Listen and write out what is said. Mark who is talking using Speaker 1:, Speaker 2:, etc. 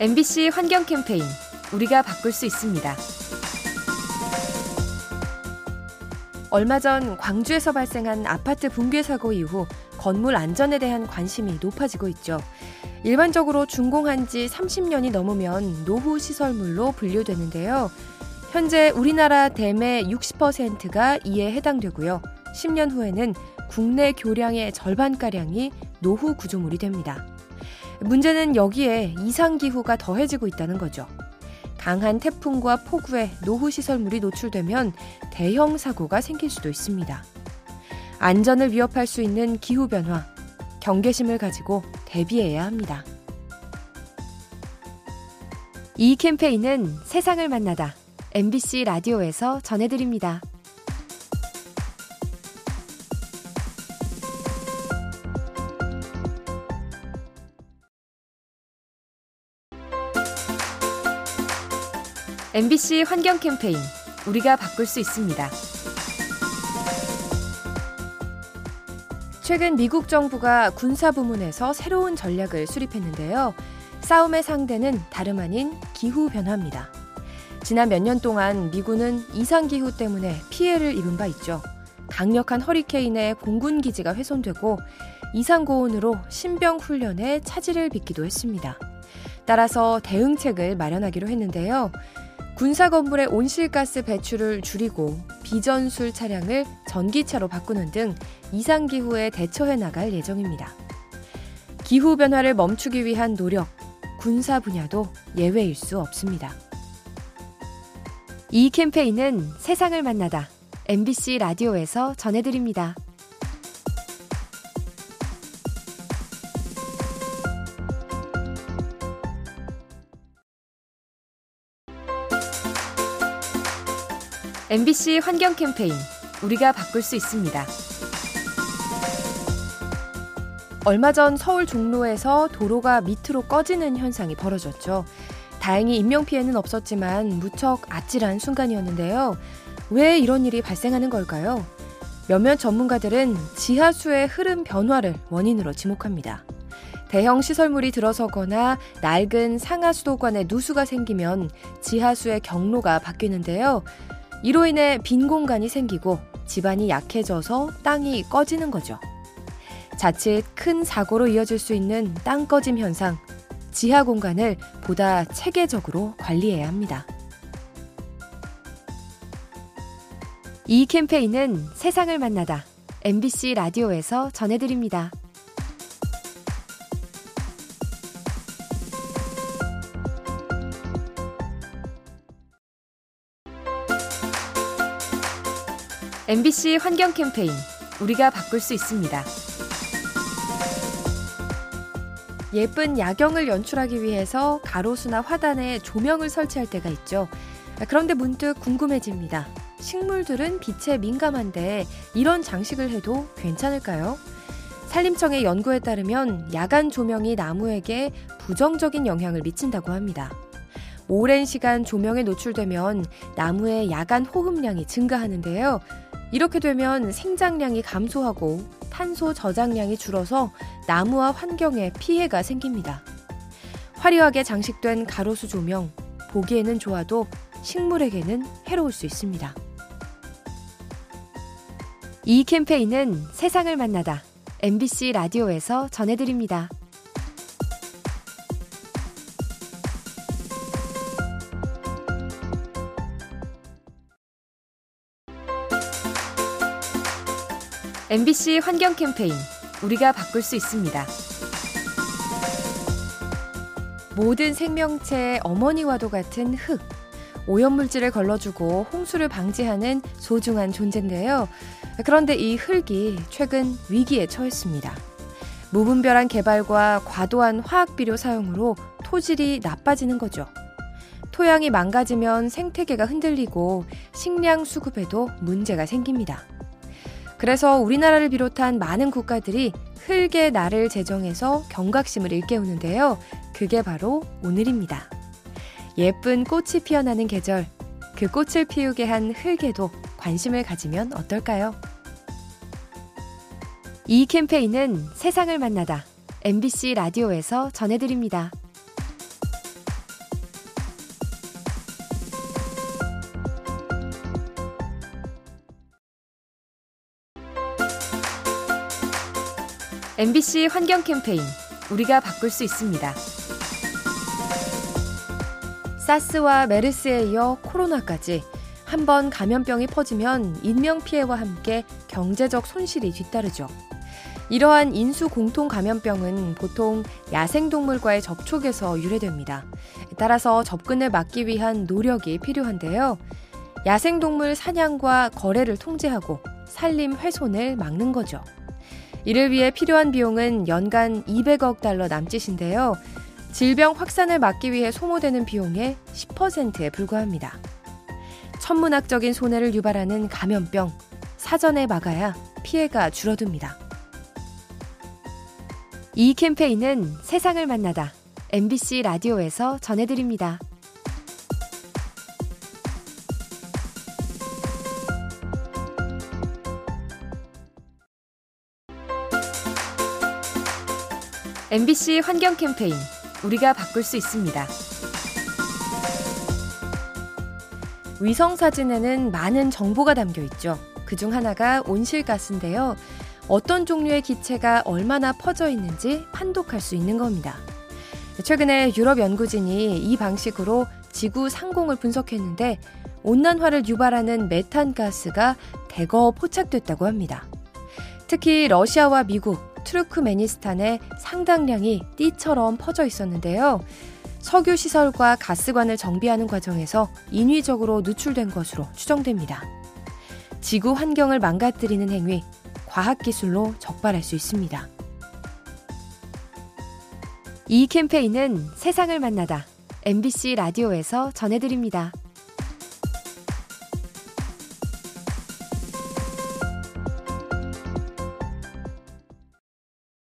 Speaker 1: MBC 환경 캠페인 우리가 바꿀 수 있습니다. 얼마 전 광주에서 발생한 아파트 붕괴 사고 이후 건물 안전에 대한 관심이 높아지고 있죠. 일반적으로 준공한 지 30년이 넘으면 노후 시설물로 분류되는데요. 현재 우리나라 댐의 60%가 이에 해당되고요. 10년 후에는 국내 교량의 절반가량이 노후 구조물이 됩니다. 문제는 여기에 이상기후가 더해지고 있다는 거죠. 강한 태풍과 폭우에 노후 시설물이 노출되면 대형 사고가 생길 수도 있습니다. 안전을 위협할 수 있는 기후변화, 경계심을 가지고 대비해야 합니다. 이 캠페인은 세상을 만나다 MBC 라디오에서 전해드립니다. MBC 환경 캠페인 우리가 바꿀 수 있습니다. 최근 미국 정부가 군사 부문에서 새로운 전략을 수립했는데요. 싸움의 상대는 다름 아닌 기후 변화입니다. 지난 몇 년 동안 미군은 이상 기후 때문에 피해를 입은 바 있죠. 강력한 허리케인에 공군 기지가 훼손되고 이상 고온으로 신병 훈련에 차질을 빚기도 했습니다. 따라서 대응책을 마련하기로 했는데요. 군사 건물의 온실가스 배출을 줄이고 비전술 차량을 전기차로 바꾸는 등 이상 기후에 대처해 나갈 예정입니다. 기후 변화를 멈추기 위한 노력, 군사 분야도 예외일 수 없습니다. 이 캠페인은 세상을 만나다 MBC 라디오에서 전해드립니다. MBC 환경 캠페인 우리가 바꿀 수 있습니다. 얼마 전 서울 종로에서 도로가 밑으로 꺼지는 현상이 벌어졌죠. 다행히 인명피해는 없었지만 무척 아찔한 순간이었는데요. 왜 이런 일이 발생하는 걸까요? 몇몇 전문가들은 지하수의 흐름 변화를 원인으로 지목합니다. 대형 시설물이 들어서거나 낡은 상하 수도관에 누수가 생기면 지하수의 경로가 바뀌는데요. 이로 인해 빈 공간이 생기고 집안이 약해져서 땅이 꺼지는 거죠. 자칫 큰 사고로 이어질 수 있는 땅 꺼짐 현상, 지하 공간을 보다 체계적으로 관리해야 합니다. 이 캠페인은 세상을 만나다 MBC 라디오에서 전해드립니다. MBC 환경 캠페인 우리가 바꿀 수 있습니다. 예쁜 야경을 연출하기 위해서 가로수나 화단에 조명을 설치할 때가 있죠. 그런데 문득 궁금해집니다. 식물들은 빛에 민감한데 이런 장식을 해도 괜찮을까요? 산림청의 연구에 따르면 야간 조명이 나무에게 부정적인 영향을 미친다고 합니다. 오랜 시간 조명에 노출되면 나무의 야간 호흡량이 증가하는데요. 이렇게 되면 생장량이 감소하고 탄소 저장량이 줄어서 나무와 환경에 피해가 생깁니다. 화려하게 장식된 가로수 조명, 보기에는 좋아도 식물에게는 해로울 수 있습니다. 이 캠페인은 세상을 만나다. MBC 라디오에서 전해드립니다. MBC 환경 캠페인 우리가 바꿀 수 있습니다. 모든 생명체의 어머니와도 같은 흙. 오염물질을 걸러주고 홍수를 방지하는 소중한 존재인데요. 그런데 이 흙이 최근 위기에 처했습니다. 무분별한 개발과 과도한 화학비료 사용으로 토질이 나빠지는 거죠. 토양이 망가지면 생태계가 흔들리고 식량 수급에도 문제가 생깁니다. 그래서 우리나라를 비롯한 많은 국가들이 흙의 날을 제정해서 경각심을 일깨우는데요. 그게 바로 오늘입니다. 예쁜 꽃이 피어나는 계절, 그 꽃을 피우게 한 흙에도 관심을 가지면 어떨까요? 이 캠페인은 세상을 만나다 MBC 라디오에서 전해드립니다. MBC 환경 캠페인 우리가 바꿀 수 있습니다. 사스와 메르스에 이어 코로나까지 한 번 감염병이 퍼지면 인명 피해와 함께 경제적 손실이 뒤따르죠. 이러한 인수 공통 감염병은 보통 야생동물과의 접촉에서 유래됩니다. 따라서 접근을 막기 위한 노력이 필요한데요. 야생동물 사냥과 거래를 통제하고 산림 훼손을 막는 거죠. 이를 위해 필요한 비용은 연간 200억 달러 남짓인데요. 질병 확산을 막기 위해 소모되는 비용의 10%에 불과합니다. 천문학적인 손해를 유발하는 감염병, 사전에 막아야 피해가 줄어듭니다. 이 캠페인은 세상을 만나다 MBC 라디오에서 전해드립니다. MBC 환경 캠페인 우리가 바꿀 수 있습니다. 위성 사진에는 많은 정보가 담겨 있죠. 그중 하나가 온실가스인데요. 어떤 종류의 기체가 얼마나 퍼져 있는지 판독할 수 있는 겁니다. 최근에 유럽 연구진이 이 방식으로 지구 상공을 분석했는데 온난화를 유발하는 메탄 가스가 대거 포착됐다고 합니다. 특히 러시아와 미국, 트루크메니스탄에 상당량이 띠처럼 퍼져 있었는데요. 석유 시설과 가스관을 정비하는 과정에서 인위적으로 누출된 것으로 추정됩니다. 지구 환경을 망가뜨리는 행위, 과학기술로 적발할 수 있습니다. 이 캠페인은 세상을 만나다 MBC 라디오에서 전해드립니다.